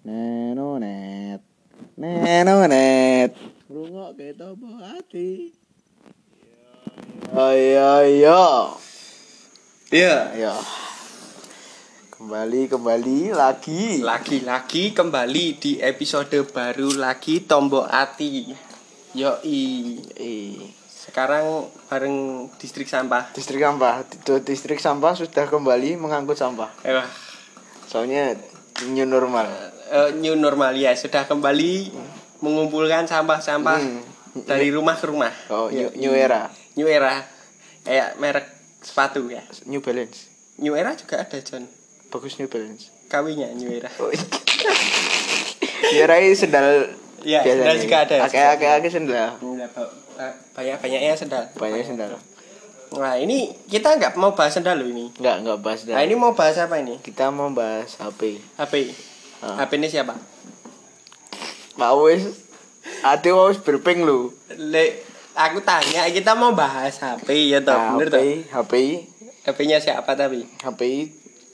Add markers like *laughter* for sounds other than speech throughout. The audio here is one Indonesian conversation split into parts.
Nenonet. Nenonet. Rungok ke tobo hati. Ayo ayo. Iya. Ayo. Kembali kembali lagi. Lagi-lagi kembali di episode baru lagi Tombok Ati. Yoi. Eh, Sekarang bareng distrik sampah. distrik sampah. Di- Distrik sampah sudah kembali mengangkut sampah. Eh, Soalnya new normal. Eh, new normal ya sudah kembali mengumpulkan sampah-sampah Hmm. dari rumah ke rumah. Oh, new, Yoi. new era. New era. Kayak merek sepatu ya. New Balance. New era juga ada John. Bagus New Balance. Kawinnya New era. Oh, new era ini sendal Iya, sendal juga ada. Akeh-akeh sendal. Banyak-banyaknya sendal. Banyak sendal. Nah ini kita nggak mau bahas sendal loh ini. Enggak, enggak bahas Nah sendal. ini mau bahas apa ini? Kita mau bahas HP. HP. Ah. HP ini siapa? Mau wis ade wis berping lu. Le, aku tanya kita mau bahas HP ya toh, Nah, bener HP, toh? HP, HP-nya siapa tapi? HP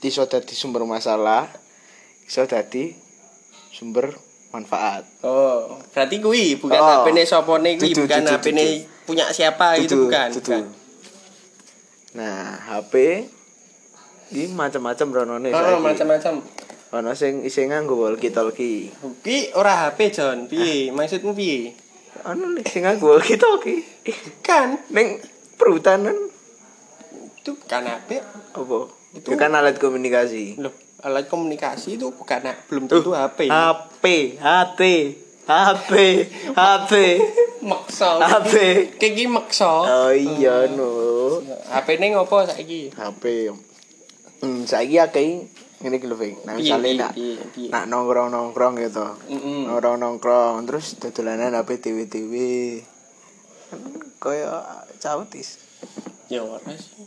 iso dadi sumber masalah, iso dadi sumber manfaat. Oh, berarti kui bukan Oh. HP nih sopo nih kui, Dudu, bukan dudu, HP nih punya siapa gitu Dudu, bukan? dudu. bukan. Nah, HP ini macam-macam ronone Oh, macam-macam. Ono sing isih nganggo walkie talkie. Kui ora HP John, piye? Maksudmu piye? Ono sing nganggo walkie talkie. Kan, Ning perhutanan itu bukan HP. apa? Itu- kan alat komunikasi. Loh, alat komunikasi itu bukan belum tentu HP. HP, HT, HP, HP, *laughs* Maksa. HP. Kayak maksa. Oh iya no. HP ini ngopo saiki? HP. Hmm, saiki akeh ngene iki lho. Nah, misale nak nak nongkrong-nongkrong gitu. Nongkrong-nongkrong terus dodolanan HP dewe-dewe. Kan Kaya cautis. Ya ora sih.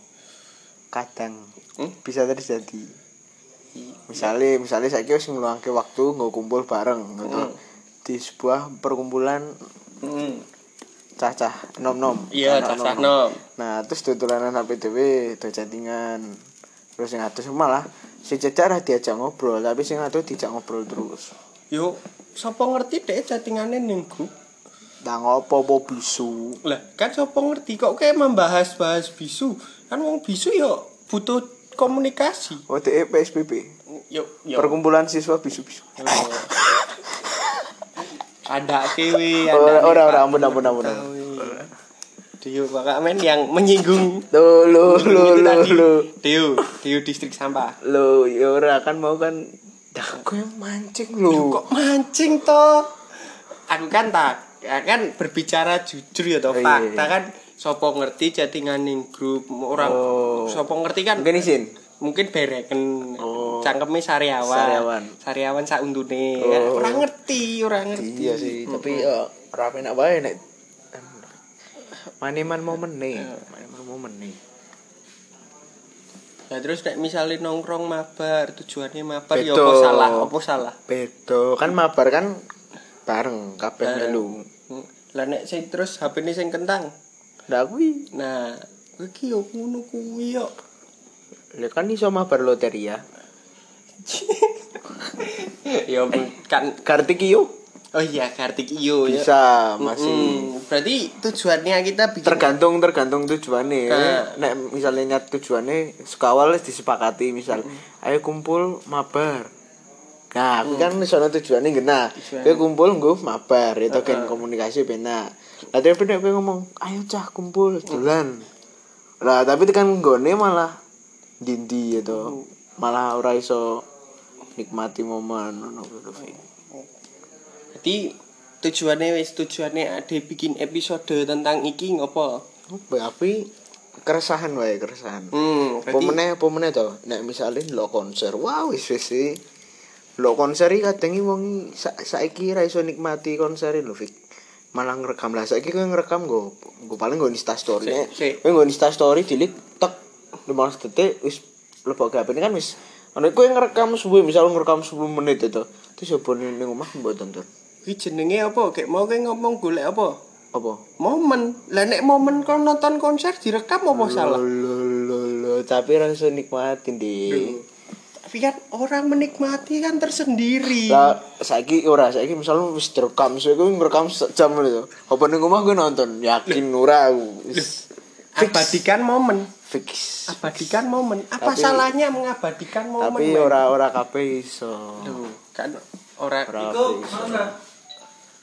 Kadang Hmm? bisa terjadi. Misalnya, misalnya saya wis ngeluangke waktu nggak kumpul bareng gitu. Hmm. Di sebuah perkumpulan Mm. cacah nom-nom. Iya, Anak cacah nom-nom. nom. Nah, terus dodolanan HP dhewe do chattingan. Terus yang atus malah si diajak ngobrol, tapi sing atus diajak ngobrol terus. Yo, sapa ngerti deh chattingane ning grup? Nah, ngopo po bisu? Lah, kan sapa ngerti kok kayak membahas-bahas bisu? Kan wong bisu yo butuh komunikasi. Oh, DE PSBB. Yo, yo. Perkumpulan siswa bisu-bisu. ada kewe, Oh, ada ora, ora, ampun, ampun, ampun, Dio Pak men yang menyinggung lo Itu lo tadi. lo. Dio, Dio distrik sampah. Lo, ya ora kan mau kan Dah gue yang mancing lo. kok mancing toh? Aku kan tak, ya kan berbicara jujur ya toh Oh, iya, fakta iya. kan. Sopo ngerti chattingan ning grup orang Oh. sopo ngerti kan Mungkin izin. mungkin bereken Oh. cangkeme sariawan Sariawan. sariawan sak undune Oh. orang ngerti orang ngerti Iya sih, tapi ya ora penak wae nek Maniman momen nih, maniman momen nih. ya terus nek misalnya nongkrong mabar tujuannya mabar ya Betul. apa salah apa salah Bedo kan mabar kan bareng kabeh Bareng. melu. Lah nek sing terus HP ini sing kentang Ndak kuwi. nah iki yo ngono kuwi yo Lha kan iso mabar loteria. *laughs* ya kan Kartik iyo oh iya kartik iyo ya bisa masih Mm, berarti tujuannya kita bikin tergantung tergantung tujuannya. Nah. Nek misalnya nyat tujuannya sekawal disepakati misal ayo kumpul mabar. Nah, aku kan sono tujuannya gena. Kowe kumpul nggo mabar itu kan komunikasi penak. Lah tapi nek kowe ngomong, "Ayo cah kumpul dolan." Lah tapi tekan nggone malah dindi itu. Malah ora iso nikmati momen ngono kuwi. Berarti tujuannya wis tujuannya ada bikin episode tentang iki ngopo Tapi keresahan wae keresahan. hmm berarti meneh apa meneh to? Nek misale lo konser, wah wis wis. Lo konser iki kadang wong sa saiki ra iso nikmati konser lho, Fik. Malah ngerekam lah saiki kowe ngerekam nggo nggo paling nggo Insta story. Kowe nggo Insta story dilik tek 15 detik wis lebok HP ini kan wis Nek kowe ngerekam suwe misal ngerekam 10 menit itu. Terus ya ning omah mbok tonton. Iki jenenge apa kayak mau kayak ngomong golek apa Apa? momen lah nek momen kon nonton konser direkam apa salah Lo lo lo lo tapi iso nikmatin di. Tapi kan orang menikmati kan tersendiri. lah saiki ora saiki misalnya wis direkam saya gue ngerekam jam itu apa ning omah gue nonton yakin ora aku Abadikan momen. fix Abadikan momen. Apa Tapi- salahnya mengabadikan momen? tapi men? ora ora kabeh iso Duh, kan orang Ora Iku, mana?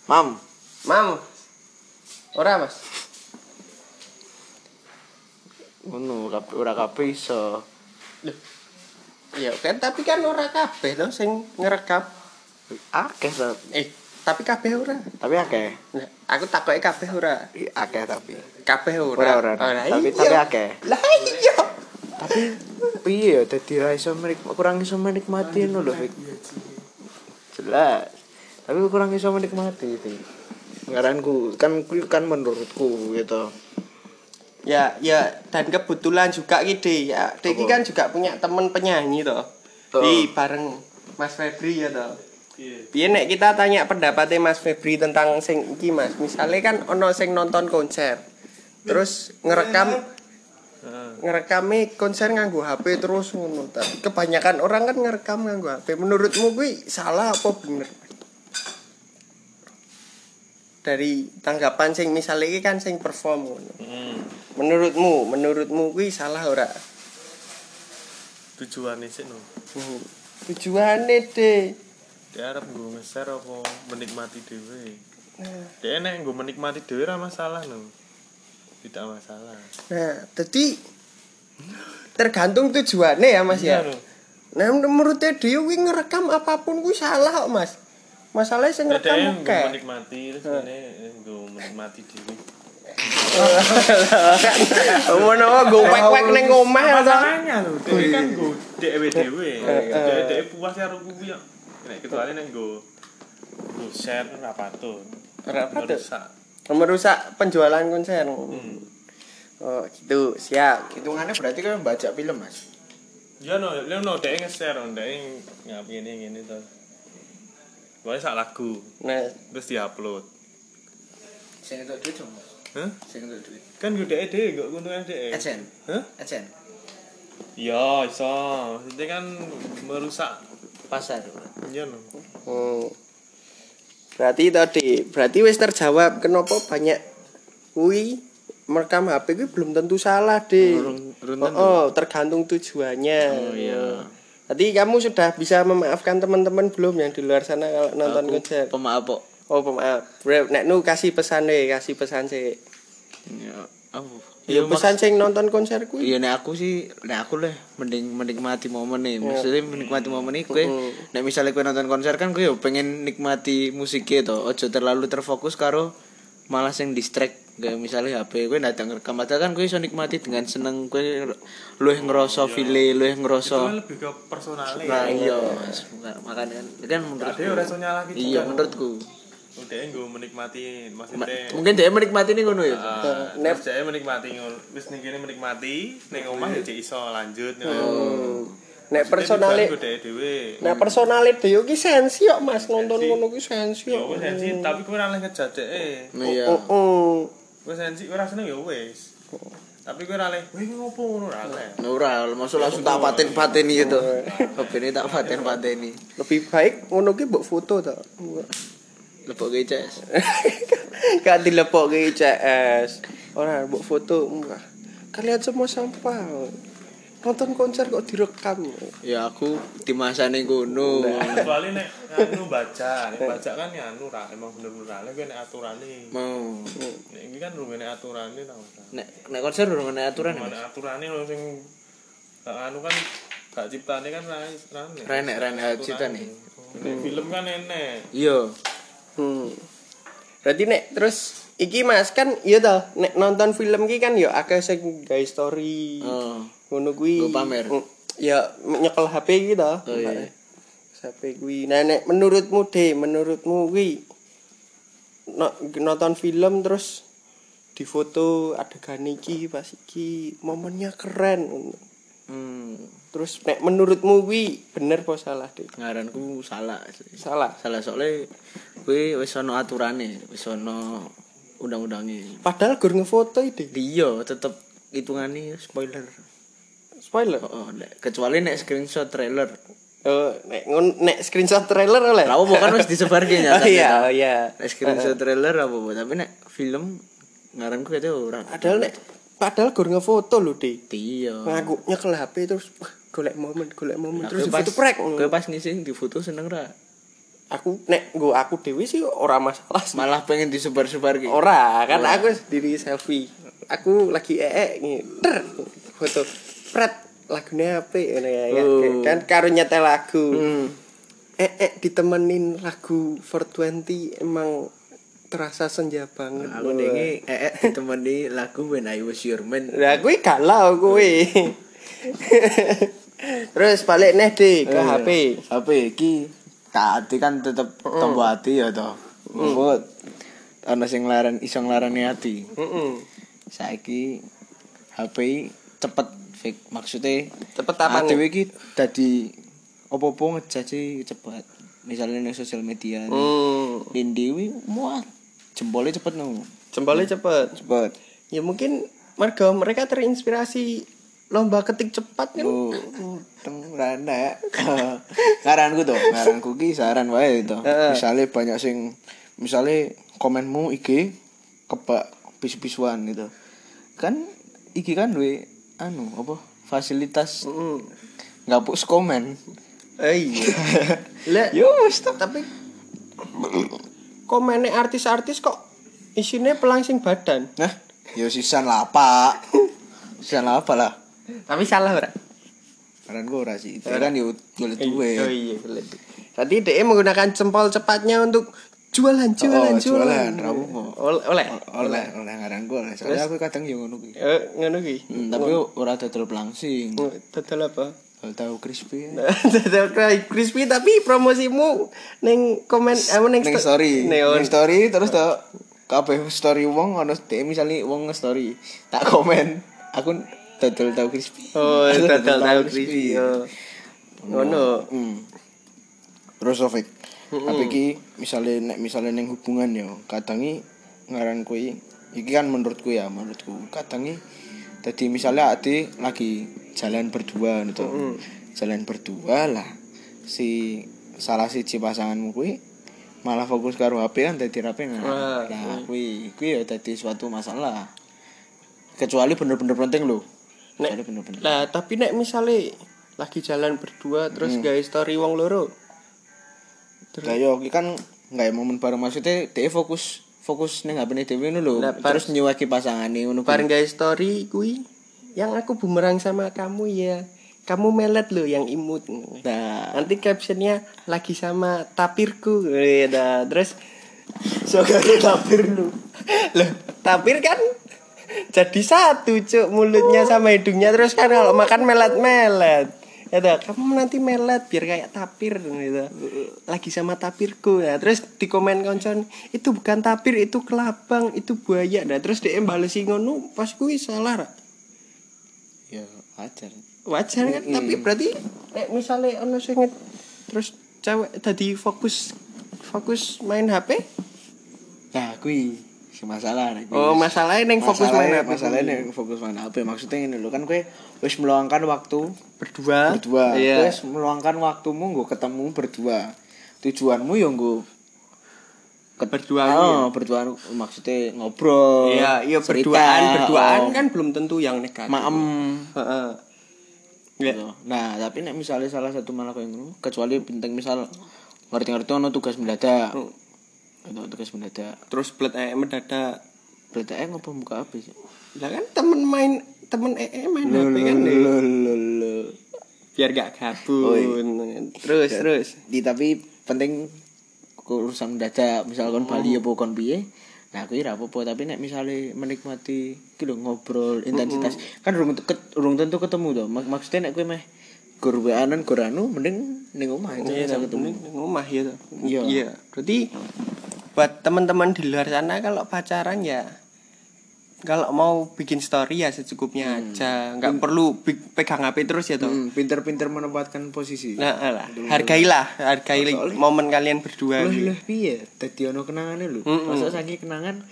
Mam Mam. Ora, Mas. ngono ora kabeh iso. Iya kan, tapi kan ora kabeh to sing ngerekam. akeh ta- Eh, tapi kabeh ora. tapi akeh Nah, aku takoke kabeh ora. Akeh tapi Kabeh ora ora. ora tapi iya. tapi akeh Lah iya. tapi piye ya dadi ra iso menik kurang iso menikmati ngono lho jelas tapi kurang iso menikmati itu ngaranku kan kan menurutku gitu Ya, ya dan kebetulan juga gitu ya. Deki kan juga punya temen penyanyi toh. Oh. Di bareng Mas Febri ya toh. Biar nek kita tanya pendapatnya Mas Febri tentang sing iki Mas. Misalnya kan ono sing nonton konser. Terus ngerekam ngerekami konser nganggo HP terus ngono. Tapi kebanyakan orang kan ngerekam nganggo HP. Menurutmu kuwi salah apa bener? Dari tanggapan sing misalnya iki kan sing perform ngono. Hmm. Menurutmu, menurutmu kuwi salah ora? Tujuannya sih no. Hmm. Tujuane deh. Dia harap gue nge-share apa menikmati dewe. Nah, Dia enak gue menikmati dewe ra masalah no. Tidak masalah. nah, jadi tergantung tujuannya ya Mas ya. Iya, no. Nah, menurut dia kuwi ngerekam apa pun kuwi salah kok Mas. Masalahnya sing yang gue oke. menikmati terus ini gue menikmati dewe. *laughs* Ngono gue wek-wek ning omah ya ta. Masalahnya lo, dewe kan gue dewe dewe. Dewe dewe puas ya ruku ya. Nek kecuali nek gue gue share ra patut. Ora patut. Merusak. Merusak penjualan konser. Hmm. Oh, gitu. Siap. hitungannya berarti kan baca film mas Ya no, lu no dia nge-share, dia ngapain ini gini tuh. Pokoknya sak lagu, Nah, terus diupload. saya untuk duit dong mas Hah? saya untuk duit Kan gue dia dia, gak keuntungan dia. Adsen Hah? Adsen Ya, iso. Maksudnya kan merusak. pasar Ya no. Hmm. Berarti tadi, berarti wis terjawab kenapa banyak kui merekam HP kuwi belum tentu salah, deh. Oh, oh, tergantung tujuannya. Oh, iya. Tadi kamu sudah bisa memaafkan teman-teman belum yang di luar sana kalau nonton konser? pemaaf kok Oh, pemaaf. Nek nu kasih pesan deh, kasih pesan sih. ya apa Ya, pesan sing nonton konser kuwi. Iya nek aku sih nek aku lah mending menikmati momen nih. Iya. Maksudnya menikmati momen ini kue nek misalnya kue nonton konser kan kue yo pengen nikmati musiknya to. Ojo terlalu terfokus karo malah sing distract kayak misalnya HP kue datang rekam padahal kan kue iso nikmati dengan seneng kue luwih ngerasa file luwih Itu kan ngerasa lebih ke personalnya. nah iya mas Bukan- makanya kan kan menurut Ada orang so nyala gitu. iya menurutku Udah gue menikmati maksudnya. mungkin dia menikmati nih ngono ya Ah, Nep. dia menikmati ngono. Wis ning kene menikmati, ning omah ya iso lanjut. Hmm. Nek personale gue. Nek personale dhewe ki sensi kok Mas nonton ngono ki sensi Ya kok. wis sensi, tapi kowe ora leh ngejajeke. Kowe sensi ora seneng ya wis. Tapi ora leh, "Wih ngopo ngono ora leh." Nura, masuk langsung tak paten pateni gitu. HP ini tak paten pateni. Lebih baik ngono ki mbok foto to. Lepok geces. Gak dilepok ke ICS. Ora mbok foto. Enggak. Kalian semua sampah. Nonton konser kok direkam. Ya aku di masa nih kuno. Kecuali nek anu baca, nek baca kan ya anu ra emang bener-bener ra kowe nek aturane. Mau. Nek iki kan rungene aturane ta ora. Nek nek konser urung ana aturan. ya, Mas? Nek aturane lho sing gak anu kan gak ciptane kan ra rane. Renek renek cita nih. Nek film kan enek. Iya. Hmm. Berarti nek terus iki Mas kan iya toh nek nonton film ki kan ya akeh sing gawe story. Oh. Ngono kuwi. Nggo pamer. Mm, Ya nyekel HP toh. Oh, iya. HP kuwi. Nah nek menurutmu deh, menurutmu kuwi no- nonton film terus difoto adegan iki pas iki momennya keren. Hmm. Terus nek menurutmu kuwi bener apa salah deh? Ngaranku salah. Salah. Salah soalnya kuwi wis ono aturane, wis ono undang-undange. Padahal gur ngefoto iki. Iya, tetep hitungane spoiler. Spoiler. Oh, nek- kecuali nek screenshot trailer. Oh, nek ngun- nek screenshot trailer oleh. Lah apa kan wis disebarke Oh nyata. *laughs* iya, oh iya. Nek screenshot trailer apa apa tapi nek film ngaranku kayaknya ora. Padahal nek padahal gur ngefoto lho, Di. Iya. Ngaku nyekel HP terus golek momen, golek momen terus Terus pas foto prek. Kowe pas ngisi di foto seneng ra? Aku nek nggo aku dewi sih ora masalah. sih. Malah pengen disebar-sebar gitu. Ora, kan aku sendiri selfie. Aku lagi ee nih. Ter, foto pret lagunya apa ya, ya, Oh. kan karo nyetel lagu. Hmm. ee ditemenin lagu 420 emang terasa senja banget. Aku dengi ee ditemani lagu When I Was Your Man. Lah kuwi galau kuwi. *laughs* Terus balik neh di ke HP. HP iki taati kan tetep tombol hati ya toh. Mbok ana sing laran iso nglarani hati. Heeh. Saiki HP cepet maksudnya Cepet apa nih? iki dadi opo-opo ngejaji cepet. Misalnya ning sosial media. Hmm. Indi wi muat jempolnya cepet no. Jempolnya cepet. Cepet. Ya mungkin marga mereka terinspirasi lomba ketik cepat kan. Oh, teng rana. *laughs* Ngaranku tuh, ngaranku ki saran wae. Heeh. Misale banyak sing misale komenmu IG kebak bis-bisuan gitu. Kan iki kan duwe anu apa fasilitas Heeh. ngapus komen. Eh iya. *laughs* Lah Yo tapi komennya artis-artis kok isinya pelangsing badan. Nah, yo sisan lah Pak. *laughs* Sisan lah apa lah. Tapi salah ora? Ngaranku ora sih. Itu kan yo golek duwe. Oh iya, Tadi DE menggunakan jempol cepatnya untuk jualan, jualan, Oh, jualan. jualan, ra apa-apa. Oleh, oleh. Oleh, oleh ngaranku oleh. Soalnya aku kadang yo ngono kuwi. Eh, ngono ki. Hmm, tapi ora dodol pelangsing. Dodol apa? Kalau tahu crispy. *laughs* Dodol crispy tapi promosimu ning komen apa ning Neng sto- story. Neng story terus tuh kabeh story wong ono misale wong nge-story. Tak komen. Aku dodol tahu crispy. Oh, *laughs* dodol tahu crispy. Oh. Ngono. Hmm. Terus Sofik. Tapi iki misale nek misale ning hubungan yo kadangi ngaran kuwi iki kan menurutku ya menurutku kadangi Jadi misalnya ade lagi jalan berdua gitu. Jalan berdua lah. Si salah siji pasanganmu kuwi malah fokus karo HP kan dadi rapi nah. Wah, Nah, kuwi kuwi ya dadi suatu masalah. Kecuali bener-bener penting loh. Nek- Kecuali bener-bener. Lah, tapi nek misale lagi jalan berdua terus gawe story wong loro. Lah yo iki kan nggak momen bareng maksudnya dia fokus fokus ning HP dhewe ngono lho. Bar- Terus nyuwaki pasangane ngono. Bareng gawe story kuwi yang aku bumerang sama kamu ya. Kamu melet loh yang imut. Nah, Nanti captionnya lagi sama tapirku. Dah. Terus sogane tapir lu. *laughs* Loh, tapir kan jadi satu cuk mulutnya sama hidungnya terus kan kalau makan melet-melet. Ya dah, kamu nanti melet biar kayak tapir gitu. Lagi sama tapirku ya. Terus di komen koncon, itu bukan tapir, itu kelabang, itu buaya. Nah, terus dia balesi ngono pas kuwi salah. Ra. Ya, wajar. Wajar kan, tapi berarti nek misalnya ono sing terus cewek tadi fokus fokus main HP. Nah, kuwi si masalah nek kuwi. Oh, masalahnya neng fokus main HP. Masalahnya nek fokus main HP. Maksudnya ngene lho kan kowe wis meluangkan waktu berdua. berdua. Iya. Wis meluangkan waktumu nggo ketemu berdua. Tujuanmu yo nggo Berduaan. Oh, berduaan maksudnya ngobrol. Iya, iya berduaan, berduaan oh, kan belum tentu yang negatif. maem. Heeh. Ya. Gitu. Nah, tapi nek misalnya salah satu malah kayak kecuali penting misal ngerti-ngerti ono tugas mendadak. Hmm. Ono tugas mendadak. Terus blet ee mendadak. Berarti eh ngopo buka HP sih? Lah kan temen main temen ee main HP kan deh. Lho, lho, lho. Biar gak gabun. Terus terus. Di tapi penting urusan mendadak, misal kon Bali apa kon piye. Nah, aku ora apa-apa, tapi nek misale menikmati iki lho ngobrol intensitas kan urung ket- urung tentu ketemu to. Mak maksudnya nek kowe meh gur weanan gur anu mending ning omah aja bisa ketemu. Rumah ya tuh. Iya. Iya. Berarti buat teman-teman di luar sana kalau pacaran ya kalau mau bikin story ya secukupnya aja, nggak perlu bi- pegang HP terus ya tuh. Hmm, pinter-pinter menempatkan posisi. Nah, lah, hargailah, hargai momen kalian berdua. Lah gitu. lah piye? Dadi ono kenangane lho. Mm-mm. Masa saking kenangan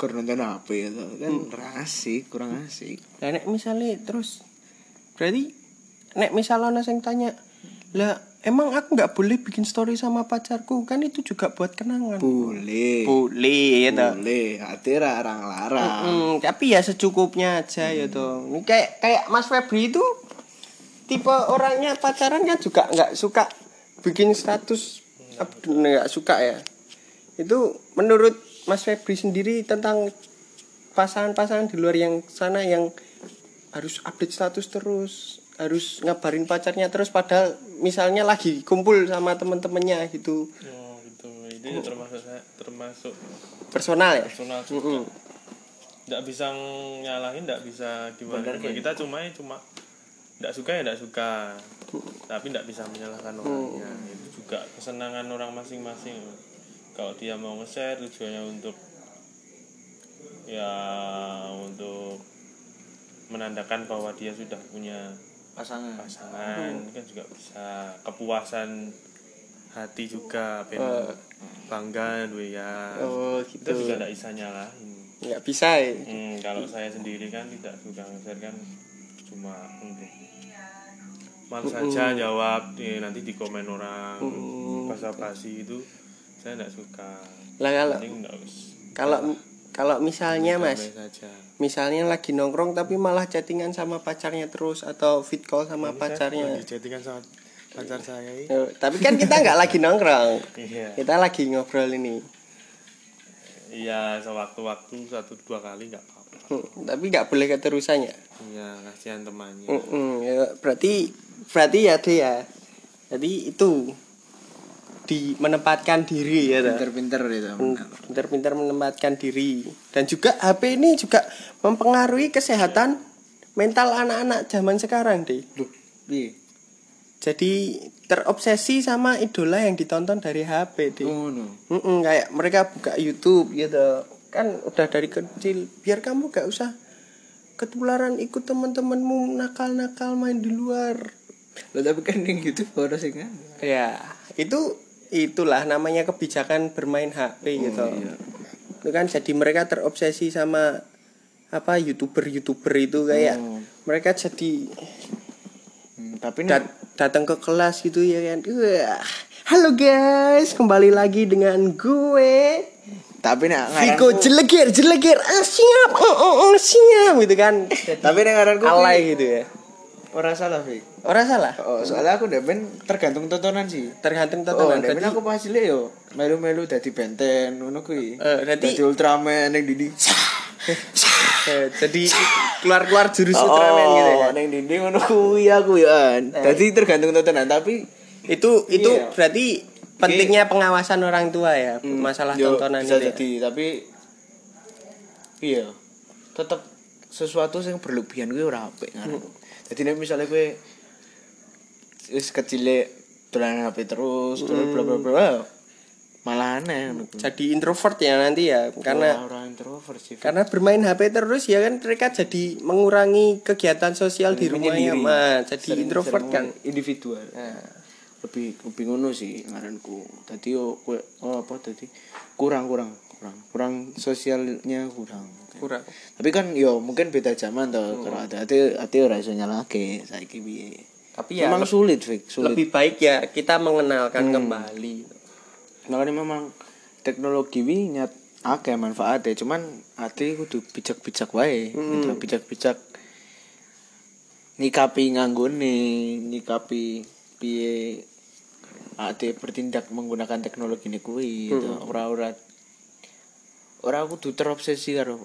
kur nonton HP itu kan ra asik, kurang asik. Nah, nek misalnya terus berarti nek misal ana sing tanya lah emang aku nggak boleh bikin story sama pacarku? Kan itu juga buat kenangan. Boleh. Boleh ya toh. Boleh. Hati larang larang Hmm, tapi ya secukupnya aja ya toh. Ini kayak kayak Mas Febri itu tipe orangnya pacaran kan juga nggak suka bikin status nggak suka ya. Itu menurut Mas Febri sendiri tentang pasangan-pasangan di luar yang sana yang harus update status terus harus ngabarin pacarnya terus padahal misalnya lagi kumpul sama temen-temennya gitu. Oh gitu. Ini termasuk saya termasuk personal ya? personal juga. Mm-mm. nggak bisa nyalahin nggak bisa gimana gimana. kita cuma cuma nggak suka ya nggak suka. Tapi nggak bisa menyalahkan orangnya. Itu juga kesenangan orang masing-masing. Kalau dia mau nge-share tujuannya untuk ya untuk menandakan bahwa dia sudah punya pasangan. Pasangan. Ini kan juga bisa kepuasan hati juga pengen Eh. bangga duwe ya. Oh kita gitu. juga nggak bisa nyalahin. Nggak bisa ya Hmm, kalau saya sendiri kan tidak suka nge-share kan cuma untuk malu saja jawab di, nanti di komen orang. Basa-basi itu saya tidak suka. Lah kalau kalau kalau misalnya mas saja. misalnya lagi nongkrong tapi malah chattingan sama pacarnya terus atau fit call sama pacarnya. lagi chattingan sama pacar saya ini. Eh, tapi kan kita nggak lagi nongkrong. *laughs* Iya. Kita lagi ngobrol ini. Iya sewaktu-waktu satu dua kali nggak apa-apa. Hmm, tapi nggak boleh keterusannya iya kasihan temannya. Mm-mm, ya, berarti berarti ya deh ya. Jadi itu di menempatkan diri ya pinter-pinter itu pintar-pintar menempatkan diri. Dan juga HP ini juga mempengaruhi kesehatan mental anak-anak zaman sekarang deh Duh, jadi terobsesi sama idola yang ditonton dari HP deh Oh, no. Kayak mereka buka YouTube gitu kan udah dari kecil biar kamu gak usah ketularan ikut teman-temanmu nakal-nakal main di luar. Loh, tapi kan yang YouTube sing kan. ya itu itulah namanya kebijakan bermain HP gitu. iya. itu kan jadi mereka terobsesi sama apa youtuber-youtuber itu kayak Oh. mereka jadi Hmm, tapi dat- datang ke kelas gitu ya kan. Wah, halo guys kembali lagi dengan gue. Tapi nek Viko jelegir jelegir ah, siap oh, oh, oh, siap gitu kan. Tapi nek ngaranku alay gitu ya ora salah, Fik. orang salah Oh, soalnya aku ben tergantung tontonan sih. tergantung Oh, tontonan Berarti- aku pas cilik yo melu-melu dadi benten ngono kuwi. Eh, dadi Ultraman ning dinding. eh, jadi keluar keluar jurus Ultraman gitu ya Oh, ning dinding ngono kuwi aku ya. Dadi tergantung tontonan, tapi itu itu Iya. berarti pentingnya pengawasan orang tua ya masalah yo, tontonan bisa itu ya. jadi, tapi iya. Tetep sesuatu yang berlebihan gue ora apik kan. Jadi nek misalnya gue wis kecil dolanan HP terus, terus bla bla bla. Malah aneh jadi introvert ya nanti ya karena Ora- ora introvert sih. karena bermain HP terus ya kan mereka jadi mengurangi kegiatan sosial di rumahnya Menyendiri. mah jadi Sering- introvert sering kan. Individual. Nah, lebih lebih ngono sih ngaranku. Tadi kue oh apa tadi kurang kurang kurang. Kurang sosialnya kurang kurang. Tapi kan yo mungkin beda zaman toh kalau ada. Hati hati ora iso nyalake saiki piye. Tapi ya memang le- sulit Fik, sulit. lebih baik ya kita mengenalkan kembali. Makanya memang teknologi wi nyat akeh manfaatnya. Cuman hati kudu bijak-bijak wae. Gitu bijak-bijak nyikapi nganggone nyikapi piye ade bertindak menggunakan teknologi ini kuwi gitu. ora ora ora kudu terobsesi karo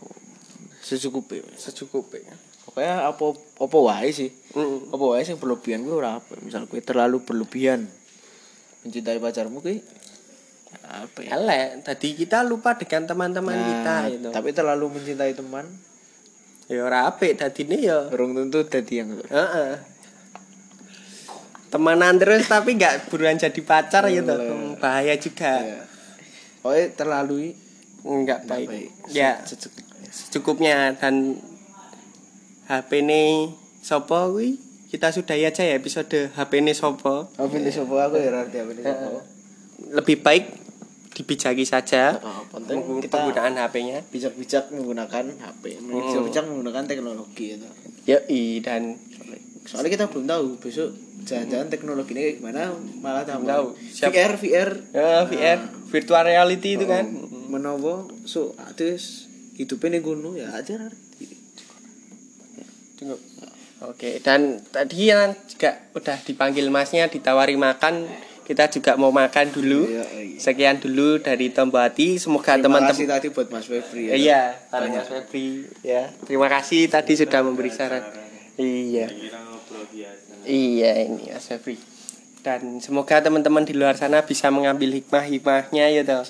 secukupnya secukupnya pokoknya apa apa wae sih Mm. apa wae sing berlebihan kuwi ora apa misal kuwi terlalu berlebihan mencintai pacarmu kuwi apa ya elek tadi kita lupa dengan teman-teman Nah, kita gitu tapi terlalu mencintai teman ya ora apik tadi ini ya belum tentu jadi yang Heeh. Temenan terus tapi nggak buruan jadi pacar gitu. Hmm, Bahaya juga. ya. pokoknya terlalu Enggak baik. baik. Ya, secukupnya dan HP ini sopo kuwi? Kita sudahi aja ya episode HP ini sopo. apa ini sopo? Aku ya apa ini sopo. Lebih baik dibijaki saja. Oh, penting kita penggunaan HP-nya. bijak-bijak menggunakan HP bijak-bijak menggunakan teknologi itu. Yoi dan soalnya kita belum tahu besok jangan-jangan teknologinya kayak gimana malah tahu tahu. Siap. VR VR Ya, VR, virtual reality itu kan. menowo so terus hidupnya nih gunung ya aja Cukup. Oke, dan tadi kan juga udah dipanggil masnya ditawari makan, kita juga mau makan dulu. Iya, iya. Sekian dulu dari Tombo Hati. Semoga terima teman-teman kasih tadi buat Mas Febri ya. Iya, para Mas Febri ya. Terima kasih tadi sudah memberi saran. Iya. Biasa. Iya ini Mas Febri. Dan semoga teman-teman di luar sana bisa mengambil hikmah-hikmahnya ya toh.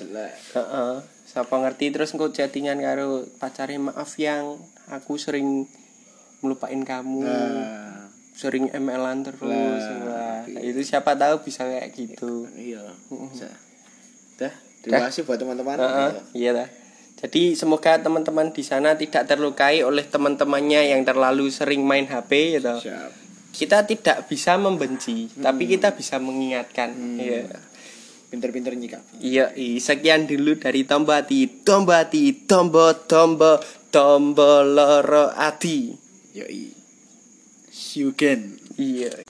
Heeh. Siapa ngerti terus engko chattingan karo pacare maaf yang aku sering melupain kamu. Nah, Sering ML-an terus. Lah. Wah, itu siapa tahu bisa kayak gitu. iya. Bisa. Dah, terima Dah. kasih buat teman-teman. Heeh, iya lah. Jadi semoga teman-teman di sana tidak terlukai oleh teman-temannya yang terlalu sering main HP ya toh. Siap. Kita tidak bisa membenci, tapi kita bisa mengingatkan. Iya. Pinter-pinter nyikap. Iya, sekian dulu dari Tombo Hati, Tombo Hati, Tombo Tombo Tombo Loro Hati. Yoi. See you again. Iya.